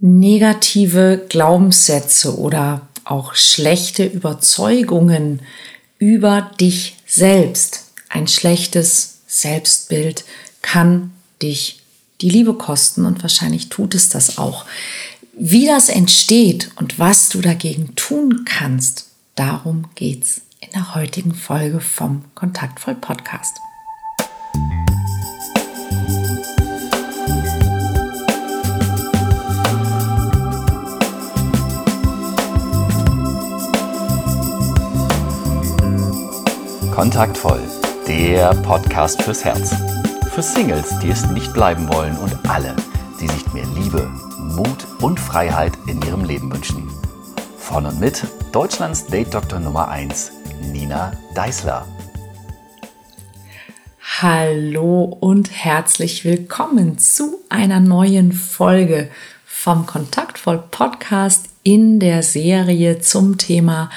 negative Glaubenssätze oder auch schlechte Überzeugungen über dich selbst, ein schlechtes Selbstbild kann dich die Liebe kosten und wahrscheinlich tut es das auch. Wie das entsteht und was du dagegen tun kannst, darum geht's in der heutigen Folge vom Kontaktvoll Podcast. Kontaktvoll, der Podcast fürs Herz. Für Singles, die es nicht bleiben wollen und alle, die sich mehr Liebe, Mut und Freiheit in ihrem Leben wünschen. Von und mit Deutschlands Date Doktor Nummer 1, Nina Deißler. Hallo und herzlich willkommen zu einer neuen Folge vom Kontaktvoll Podcast in der Serie zum Thema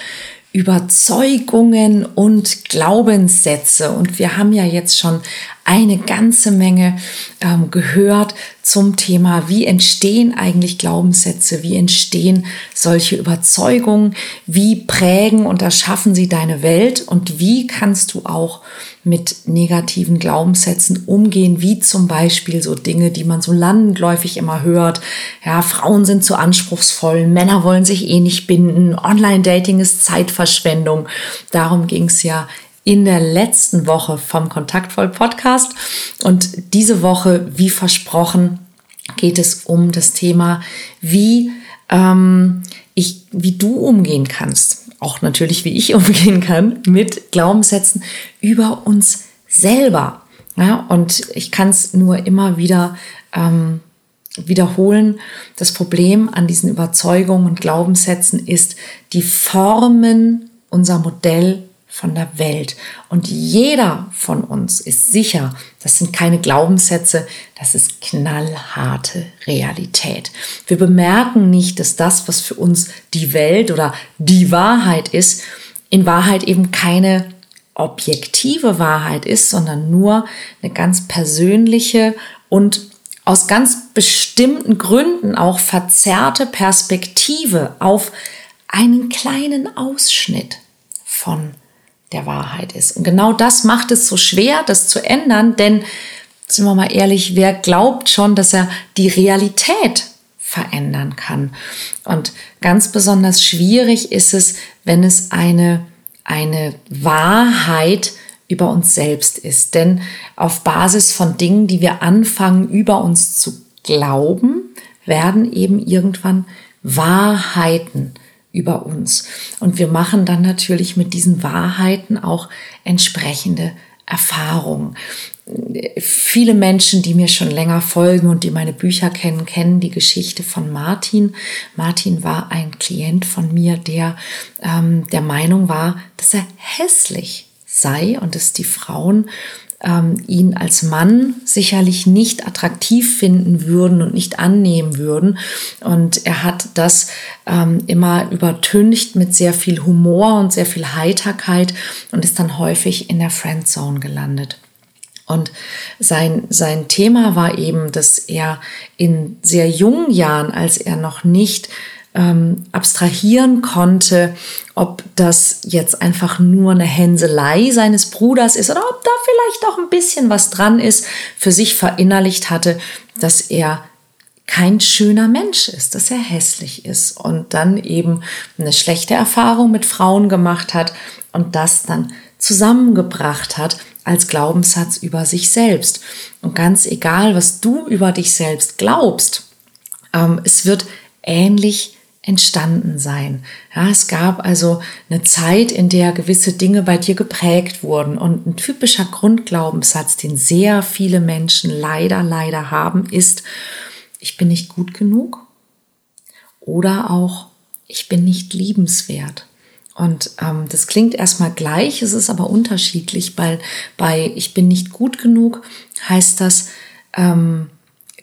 Überzeugungen und Glaubenssätze. Und wir haben ja jetzt schon eine ganze Menge ähm, gehört zum Thema, wie entstehen eigentlich Glaubenssätze, wie entstehen solche Überzeugungen, wie prägen und erschaffen sie deine Welt? Und wie kannst du auch mit negativen Glaubenssätzen umgehen, wie zum Beispiel so Dinge, die man so landläufig immer hört. Ja, Frauen sind zu anspruchsvoll, Männer wollen sich eh nicht binden, Online-Dating ist Zeitverschwendung. Darum ging es ja in der letzten Woche vom Kontaktvoll Podcast. Und diese Woche, wie versprochen, geht es um das Thema, wie ähm, ich, wie du umgehen kannst. Auch natürlich, wie ich umgehen kann mit Glaubenssätzen über uns selber. Ja, und ich kann es nur immer wieder ähm, wiederholen. Das Problem an diesen Überzeugungen und Glaubenssätzen ist, die formen unser Modell von der Welt. Und jeder von uns ist sicher, das sind keine Glaubenssätze, das ist knallharte Realität. Wir bemerken nicht, dass das, was für uns die Welt oder die Wahrheit ist, in Wahrheit eben keine objektive Wahrheit ist, sondern nur eine ganz persönliche und aus ganz bestimmten Gründen auch verzerrte Perspektive auf einen kleinen Ausschnitt von der Wahrheit ist. Und genau das macht es so schwer, das zu ändern, denn sind wir mal ehrlich, wer glaubt schon, dass er die Realität verändern kann? Und ganz besonders schwierig ist es, wenn es eine, eine Wahrheit über uns selbst ist. Denn auf Basis von Dingen, die wir anfangen, über uns zu glauben, werden eben irgendwann Wahrheiten über uns. Und wir machen dann natürlich mit diesen Wahrheiten auch entsprechende Erfahrungen. Viele Menschen, die mir schon länger folgen und die meine Bücher kennen, kennen die Geschichte von Martin. Martin war ein Klient von mir, der ähm, der Meinung war, dass er hässlich sei und dass die Frauen ähm, ihn als Mann sicherlich nicht attraktiv finden würden und nicht annehmen würden. Und er hat das ähm, immer übertüncht mit sehr viel Humor und sehr viel Heiterkeit und ist dann häufig in der Friendzone gelandet. Und sein, sein Thema war eben, dass er in sehr jungen Jahren, als er noch nicht ähm, abstrahieren konnte, ob das jetzt einfach nur eine Hänselei seines Bruders ist oder ob da vielleicht auch ein bisschen was dran ist, für sich verinnerlicht hatte, dass er kein schöner Mensch ist, dass er hässlich ist und dann eben eine schlechte Erfahrung mit Frauen gemacht hat und das dann zusammengebracht hat als Glaubenssatz über sich selbst. Und ganz egal, was du über dich selbst glaubst, ähm, es wird ähnlich entstanden sein. Ja, es gab also eine Zeit, in der gewisse Dinge bei dir geprägt wurden und ein typischer Grundglaubenssatz, den sehr viele Menschen leider, leider haben, ist, ich bin nicht gut genug oder auch, ich bin nicht liebenswert. Und ähm, das klingt erstmal gleich, es ist aber unterschiedlich, weil bei ich bin nicht gut genug heißt das, ähm,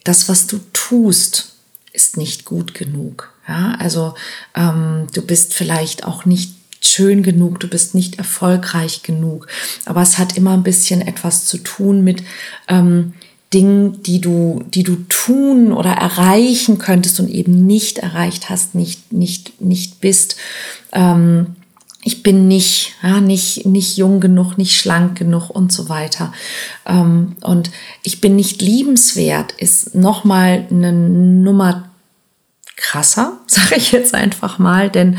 das, was du tust, ist nicht gut genug. Ja, also ähm, du bist vielleicht auch nicht schön genug, du bist nicht erfolgreich genug. Aber es hat immer ein bisschen etwas zu tun mit, ähm, Dingen, die du, die du tun oder erreichen könntest und eben nicht erreicht hast, nicht, nicht, nicht bist. Ähm, ich bin nicht, ja, nicht, nicht jung genug, nicht schlank genug und so weiter. Ähm, und ich bin nicht liebenswert, ist nochmal eine Nummer krasser, sage ich jetzt einfach mal, denn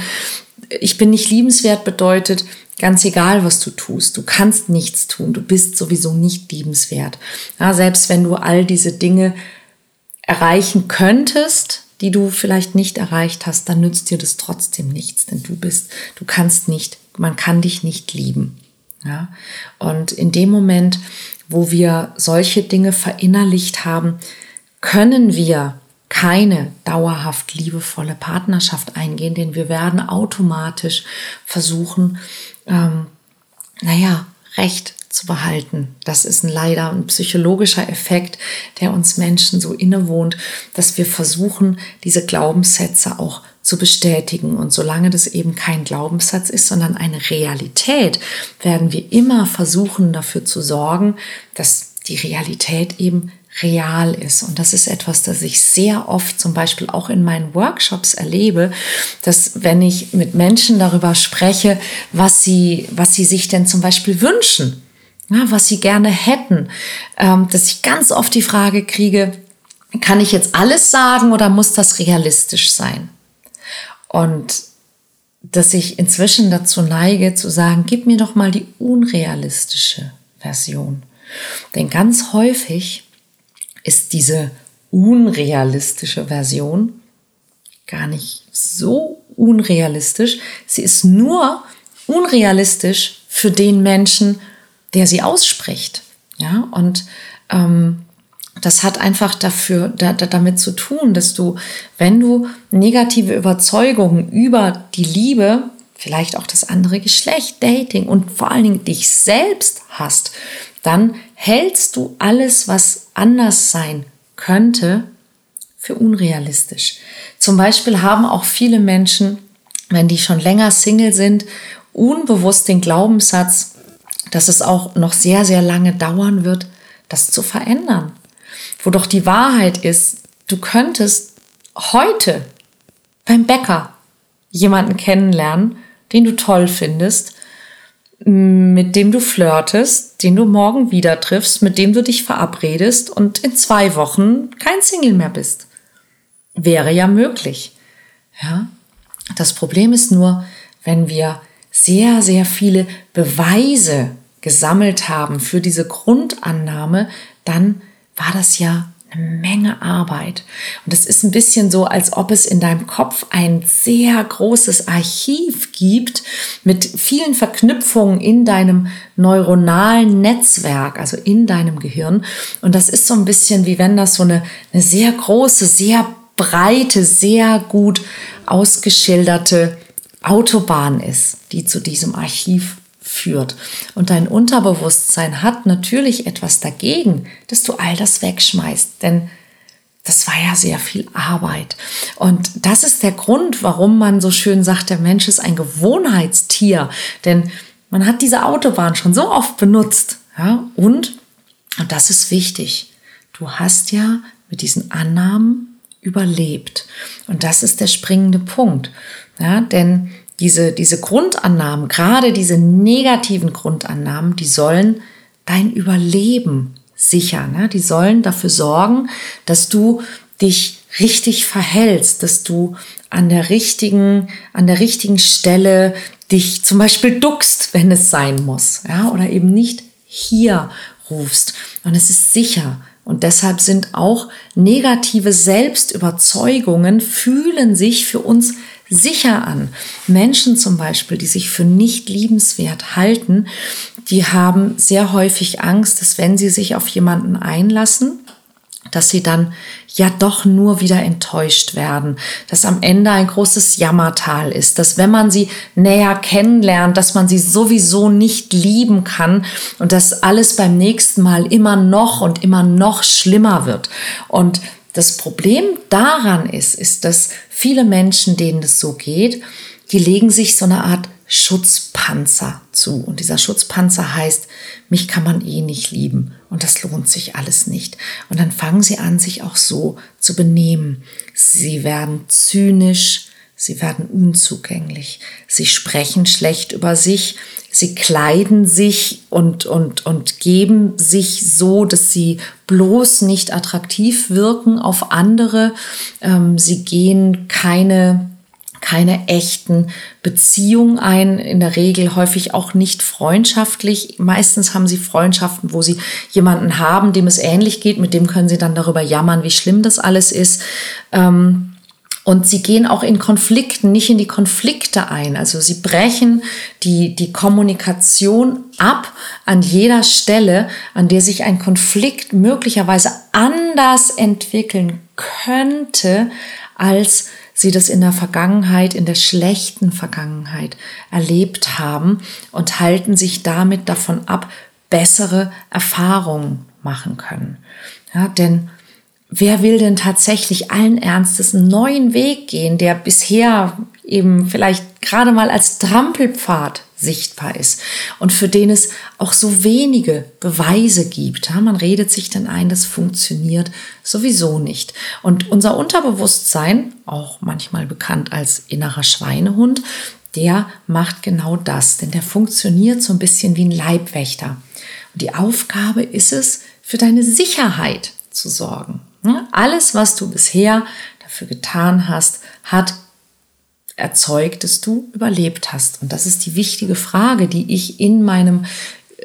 ich bin nicht liebenswert bedeutet, ganz egal, was du tust, du kannst nichts tun, du bist sowieso nicht liebenswert. Ja, selbst wenn du all diese Dinge erreichen könntest, die du vielleicht nicht erreicht hast, dann nützt dir das trotzdem nichts, denn du bist, du kannst nicht, man kann dich nicht lieben. Ja? Und in dem Moment, wo wir solche Dinge verinnerlicht haben, können wir keine dauerhaft liebevolle Partnerschaft eingehen, denn wir werden automatisch versuchen, ähm, naja, Recht zu behalten. Das ist ein leider ein psychologischer Effekt, der uns Menschen so innewohnt, dass wir versuchen, diese Glaubenssätze auch zu bestätigen. Und solange das eben kein Glaubenssatz ist, sondern eine Realität, werden wir immer versuchen, dafür zu sorgen, dass die Realität eben real ist. Und das ist etwas, das ich sehr oft zum Beispiel auch in meinen Workshops erlebe, dass wenn ich mit Menschen darüber spreche, was sie, was sie sich denn zum Beispiel wünschen, ja, was sie gerne hätten, ähm, dass ich ganz oft die Frage kriege, kann ich jetzt alles sagen oder muss das realistisch sein? Und dass ich inzwischen dazu neige zu sagen, gib mir doch mal die unrealistische Version. Denn ganz häufig ist diese unrealistische Version gar nicht so unrealistisch. Sie ist nur unrealistisch für den Menschen, der sie ausspricht. Ja, und ähm, das hat einfach dafür, da, da, damit zu tun, dass du, wenn du negative Überzeugungen über die Liebe, vielleicht auch das andere Geschlecht, Dating und vor allen Dingen dich selbst hast, dann hältst du alles, was anders sein könnte, für unrealistisch. Zum Beispiel haben auch viele Menschen, wenn die schon länger Single sind, unbewusst den Glaubenssatz, dass es auch noch sehr, sehr lange dauern wird, das zu verändern. Wo doch die Wahrheit ist, du könntest heute beim Bäcker jemanden kennenlernen, den du toll findest mit dem du flirtest, den du morgen wieder triffst, mit dem du dich verabredest und in zwei Wochen kein Single mehr bist. Wäre ja möglich. Ja? Das Problem ist nur, wenn wir sehr, sehr viele Beweise gesammelt haben für diese Grundannahme, dann war das ja eine Menge Arbeit. Und es ist ein bisschen so, als ob es in deinem Kopf ein sehr großes Archiv gibt mit vielen Verknüpfungen in deinem neuronalen Netzwerk, also in deinem Gehirn. Und das ist so ein bisschen wie wenn das so eine, eine sehr große, sehr breite, sehr gut ausgeschilderte Autobahn ist, die zu diesem Archiv führt. Und dein Unterbewusstsein hat natürlich etwas dagegen, dass du all das wegschmeißt, denn das war ja sehr viel Arbeit. Und das ist der Grund, warum man so schön sagt, der Mensch ist ein Gewohnheitstier, denn man hat diese Autobahn schon so oft benutzt. Ja? Und, und das ist wichtig, du hast ja mit diesen Annahmen überlebt. Und das ist der springende Punkt. Ja, denn diese, diese Grundannahmen, gerade diese negativen Grundannahmen, die sollen dein Überleben sichern. Ne? Die sollen dafür sorgen, dass du dich richtig verhältst, dass du an der richtigen, an der richtigen Stelle dich zum Beispiel duckst, wenn es sein muss, ja, oder eben nicht hier rufst. Und es ist sicher. Und deshalb sind auch negative Selbstüberzeugungen fühlen sich für uns sicher an. Menschen zum Beispiel, die sich für nicht liebenswert halten, die haben sehr häufig Angst, dass wenn sie sich auf jemanden einlassen, dass sie dann ja doch nur wieder enttäuscht werden, dass am Ende ein großes Jammertal ist, dass wenn man sie näher kennenlernt, dass man sie sowieso nicht lieben kann und dass alles beim nächsten Mal immer noch und immer noch schlimmer wird. Und das Problem daran ist, ist, dass viele Menschen, denen es so geht, die legen sich so eine Art Schutzpanzer zu. Und dieser Schutzpanzer heißt, mich kann man eh nicht lieben und das lohnt sich alles nicht. Und dann fangen sie an, sich auch so zu benehmen. Sie werden zynisch, sie werden unzugänglich, sie sprechen schlecht über sich, sie kleiden sich und, und, und geben sich so, dass sie bloß nicht attraktiv wirken auf andere. Ähm, sie gehen keine keine echten Beziehungen ein, in der Regel häufig auch nicht freundschaftlich. Meistens haben sie Freundschaften, wo sie jemanden haben, dem es ähnlich geht, mit dem können sie dann darüber jammern, wie schlimm das alles ist. Ähm, und sie gehen auch in Konflikten, nicht in die Konflikte ein. Also sie brechen die, die Kommunikation ab an jeder Stelle, an der sich ein Konflikt möglicherweise anders entwickeln könnte, als sie das in der Vergangenheit, in der schlechten Vergangenheit erlebt haben und halten sich damit davon ab, bessere Erfahrungen machen können. Ja, denn wer will denn tatsächlich allen Ernstes einen neuen Weg gehen, der bisher eben vielleicht gerade mal als Trampelpfad sichtbar ist und für den es auch so wenige Beweise gibt. Man redet sich dann ein, das funktioniert sowieso nicht. Und unser Unterbewusstsein, auch manchmal bekannt als innerer Schweinehund, der macht genau das, denn der funktioniert so ein bisschen wie ein Leibwächter. Und die Aufgabe ist es, für deine Sicherheit zu sorgen. Alles, was du bisher dafür getan hast, hat erzeugt, dass du überlebt hast. Und das ist die wichtige Frage, die ich in meinem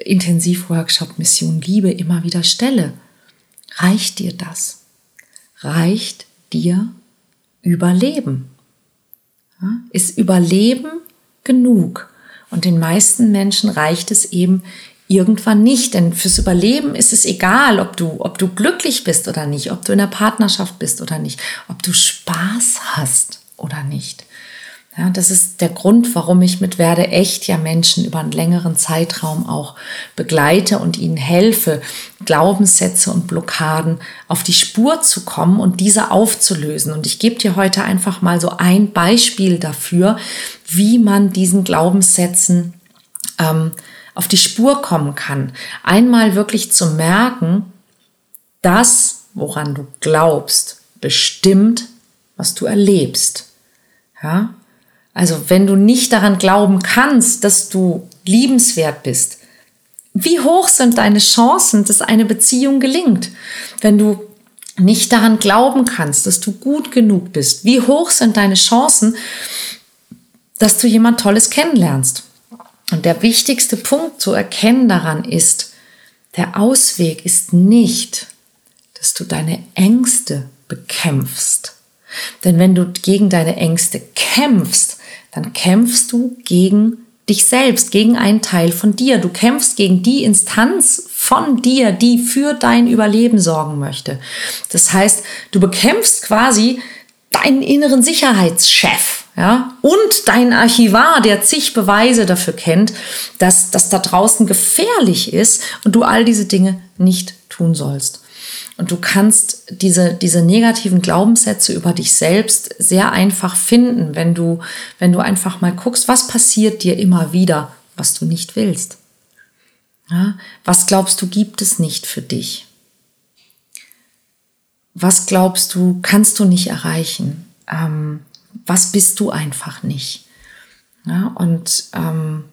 Intensivworkshop Mission Liebe immer wieder stelle. Reicht dir das? Reicht dir Überleben? Ist Überleben genug? Und den meisten Menschen reicht es eben irgendwann nicht. Denn fürs Überleben ist es egal, ob du, ob du glücklich bist oder nicht, ob du in der Partnerschaft bist oder nicht, ob du Spaß hast oder nicht. Ja, das ist der Grund, warum ich mit Werde echt ja Menschen über einen längeren Zeitraum auch begleite und ihnen helfe, Glaubenssätze und Blockaden auf die Spur zu kommen und diese aufzulösen. Und ich gebe dir heute einfach mal so ein Beispiel dafür, wie man diesen Glaubenssätzen ähm, auf die Spur kommen kann. Einmal wirklich zu merken, das, woran du glaubst, bestimmt, was du erlebst. Ja? Also wenn du nicht daran glauben kannst, dass du liebenswert bist, wie hoch sind deine Chancen, dass eine Beziehung gelingt? Wenn du nicht daran glauben kannst, dass du gut genug bist, wie hoch sind deine Chancen, dass du jemand Tolles kennenlernst? Und der wichtigste Punkt zu erkennen daran ist, der Ausweg ist nicht, dass du deine Ängste bekämpfst. Denn wenn du gegen deine Ängste kämpfst, dann kämpfst du gegen dich selbst, gegen einen Teil von dir. Du kämpfst gegen die Instanz von dir, die für dein Überleben sorgen möchte. Das heißt, du bekämpfst quasi deinen inneren Sicherheitschef ja, und dein Archivar, der zig Beweise dafür kennt, dass das da draußen gefährlich ist und du all diese Dinge nicht tun sollst. Und du kannst diese, diese negativen Glaubenssätze über dich selbst sehr einfach finden, wenn du, wenn du einfach mal guckst, was passiert dir immer wieder, was du nicht willst. Ja, was glaubst du, gibt es nicht für dich? Was glaubst du, kannst du nicht erreichen? Ähm, was bist du einfach nicht? Ja, und ähm,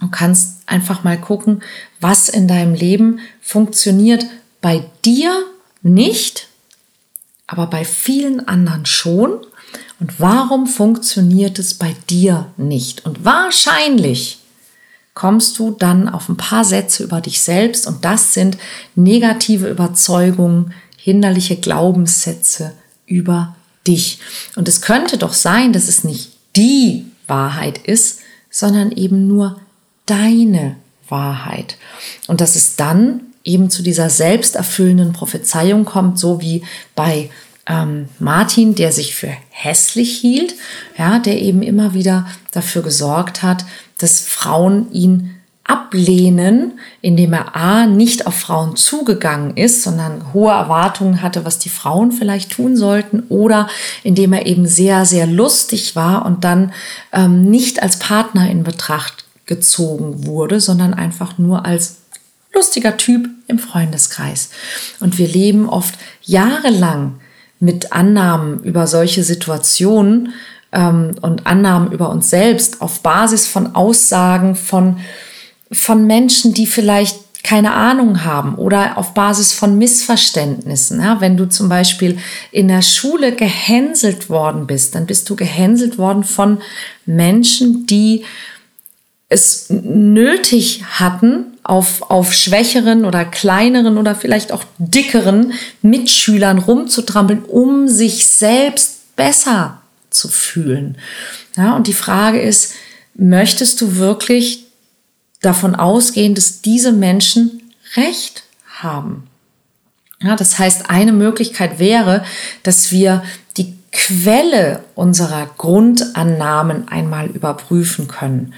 du kannst einfach mal gucken, was in deinem Leben funktioniert bei dir nicht, aber bei vielen anderen schon. Und warum funktioniert es bei dir nicht? Und wahrscheinlich kommst du dann auf ein paar Sätze über dich selbst und das sind negative Überzeugungen, hinderliche Glaubenssätze über dich. Und es könnte doch sein, dass es nicht die Wahrheit ist, sondern eben nur deine Wahrheit. Und dass es dann eben zu dieser selbsterfüllenden Prophezeiung kommt, so wie bei ähm, Martin, der sich für hässlich hielt, ja, der eben immer wieder dafür gesorgt hat, dass Frauen ihn ablehnen, indem er A nicht auf Frauen zugegangen ist, sondern hohe Erwartungen hatte, was die Frauen vielleicht tun sollten, oder indem er eben sehr, sehr lustig war und dann ähm, nicht als Partner in Betracht gezogen wurde, sondern einfach nur als lustiger Typ im Freundeskreis. Und wir leben oft jahrelang mit Annahmen über solche Situationen ähm, und Annahmen über uns selbst auf Basis von Aussagen von von Menschen, die vielleicht keine Ahnung haben oder auf Basis von Missverständnissen. Ja, wenn du zum Beispiel in der Schule gehänselt worden bist, dann bist du gehänselt worden von Menschen, die es nötig hatten, auf, auf schwächeren oder kleineren oder vielleicht auch dickeren Mitschülern rumzutrampeln, um sich selbst besser zu fühlen. Ja, und die Frage ist, möchtest du wirklich davon ausgehen, dass diese Menschen Recht haben. Ja, das heißt, eine Möglichkeit wäre, dass wir die Quelle unserer Grundannahmen einmal überprüfen können.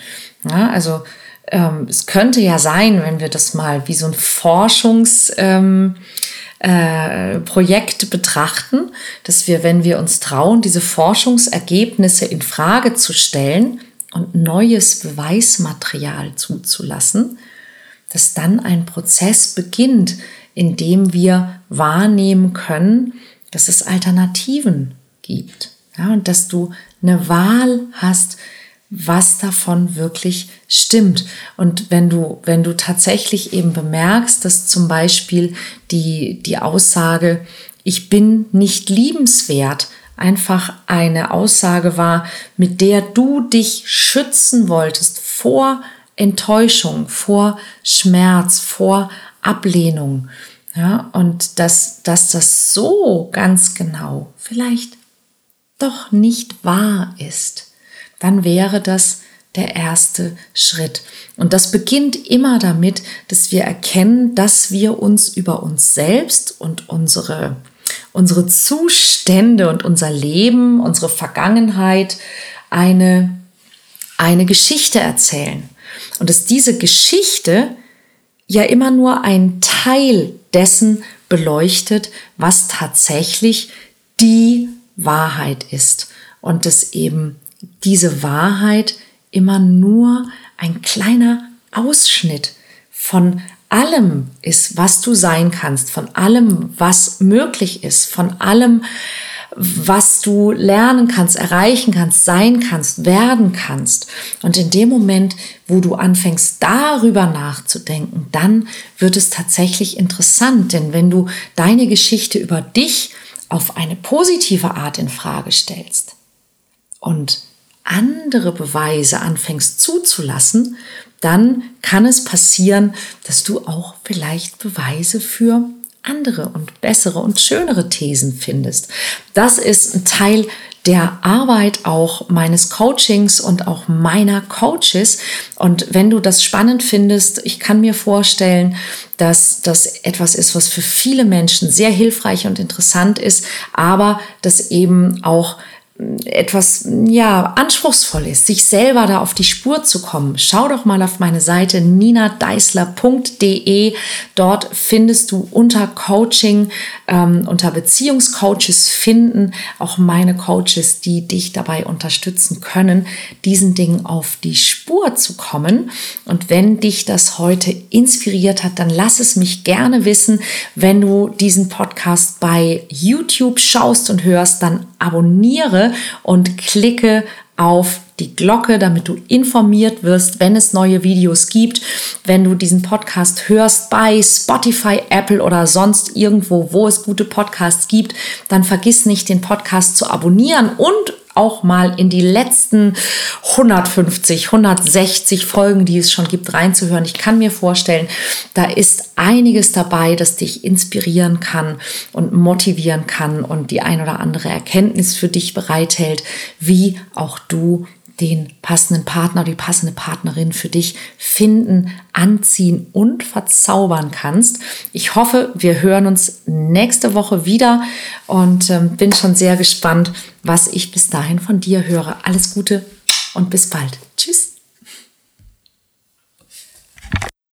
Ja, also ähm, es könnte ja sein, wenn wir das mal wie so ein Forschungsprojekt ähm, äh, betrachten, dass wir, wenn wir uns trauen, diese Forschungsergebnisse in Frage zu stellen, und neues Beweismaterial zuzulassen, dass dann ein Prozess beginnt, in dem wir wahrnehmen können, dass es Alternativen gibt. Ja, und dass du eine Wahl hast, was davon wirklich stimmt. Und wenn du, wenn du tatsächlich eben bemerkst, dass zum Beispiel die, die Aussage, ich bin nicht liebenswert, einfach eine Aussage war, mit der du dich schützen wolltest vor Enttäuschung, vor Schmerz, vor Ablehnung. Ja, und dass, dass das so ganz genau vielleicht doch nicht wahr ist, dann wäre das der erste Schritt. Und das beginnt immer damit, dass wir erkennen, dass wir uns über uns selbst und unsere unsere Zustände und unser Leben, unsere Vergangenheit eine, eine Geschichte erzählen. Und dass diese Geschichte ja immer nur ein Teil dessen beleuchtet, was tatsächlich die Wahrheit ist. Und dass eben diese Wahrheit immer nur ein kleiner Ausschnitt von allem ist, was du sein kannst, von allem, was möglich ist, von allem, was du lernen kannst, erreichen kannst, sein kannst, werden kannst. Und in dem Moment, wo du anfängst, darüber nachzudenken, dann wird es tatsächlich interessant, denn wenn du deine Geschichte über dich auf eine positive Art in Frage stellst und andere Beweise anfängst zuzulassen, dann kann es passieren, dass du auch vielleicht Beweise für andere und bessere und schönere Thesen findest. Das ist ein Teil der Arbeit auch meines Coachings und auch meiner Coaches. Und wenn du das spannend findest, ich kann mir vorstellen, dass das etwas ist, was für viele Menschen sehr hilfreich und interessant ist, aber das eben auch etwas ja anspruchsvoll ist, sich selber da auf die Spur zu kommen, schau doch mal auf meine Seite ninadeisler.de. Dort findest du unter Coaching, ähm, unter Beziehungscoaches finden auch meine Coaches, die dich dabei unterstützen können, diesen Dingen auf die Spur zu kommen. Und wenn dich das heute inspiriert hat, dann lass es mich gerne wissen. Wenn du diesen Podcast bei YouTube schaust und hörst, dann abonniere und klicke auf die Glocke, damit du informiert wirst, wenn es neue Videos gibt. Wenn du diesen Podcast hörst bei Spotify, Apple oder sonst irgendwo, wo es gute Podcasts gibt, dann vergiss nicht, den Podcast zu abonnieren und auch mal in die letzten 150, 160 Folgen, die es schon gibt, reinzuhören. Ich kann mir vorstellen, da ist einiges dabei, das dich inspirieren kann und motivieren kann und die ein oder andere Erkenntnis für dich bereithält, wie auch du den passenden Partner, die passende Partnerin für dich finden, anziehen und verzaubern kannst. Ich hoffe, wir hören uns nächste Woche wieder und ähm, bin schon sehr gespannt, was ich bis dahin von dir höre. Alles Gute und bis bald.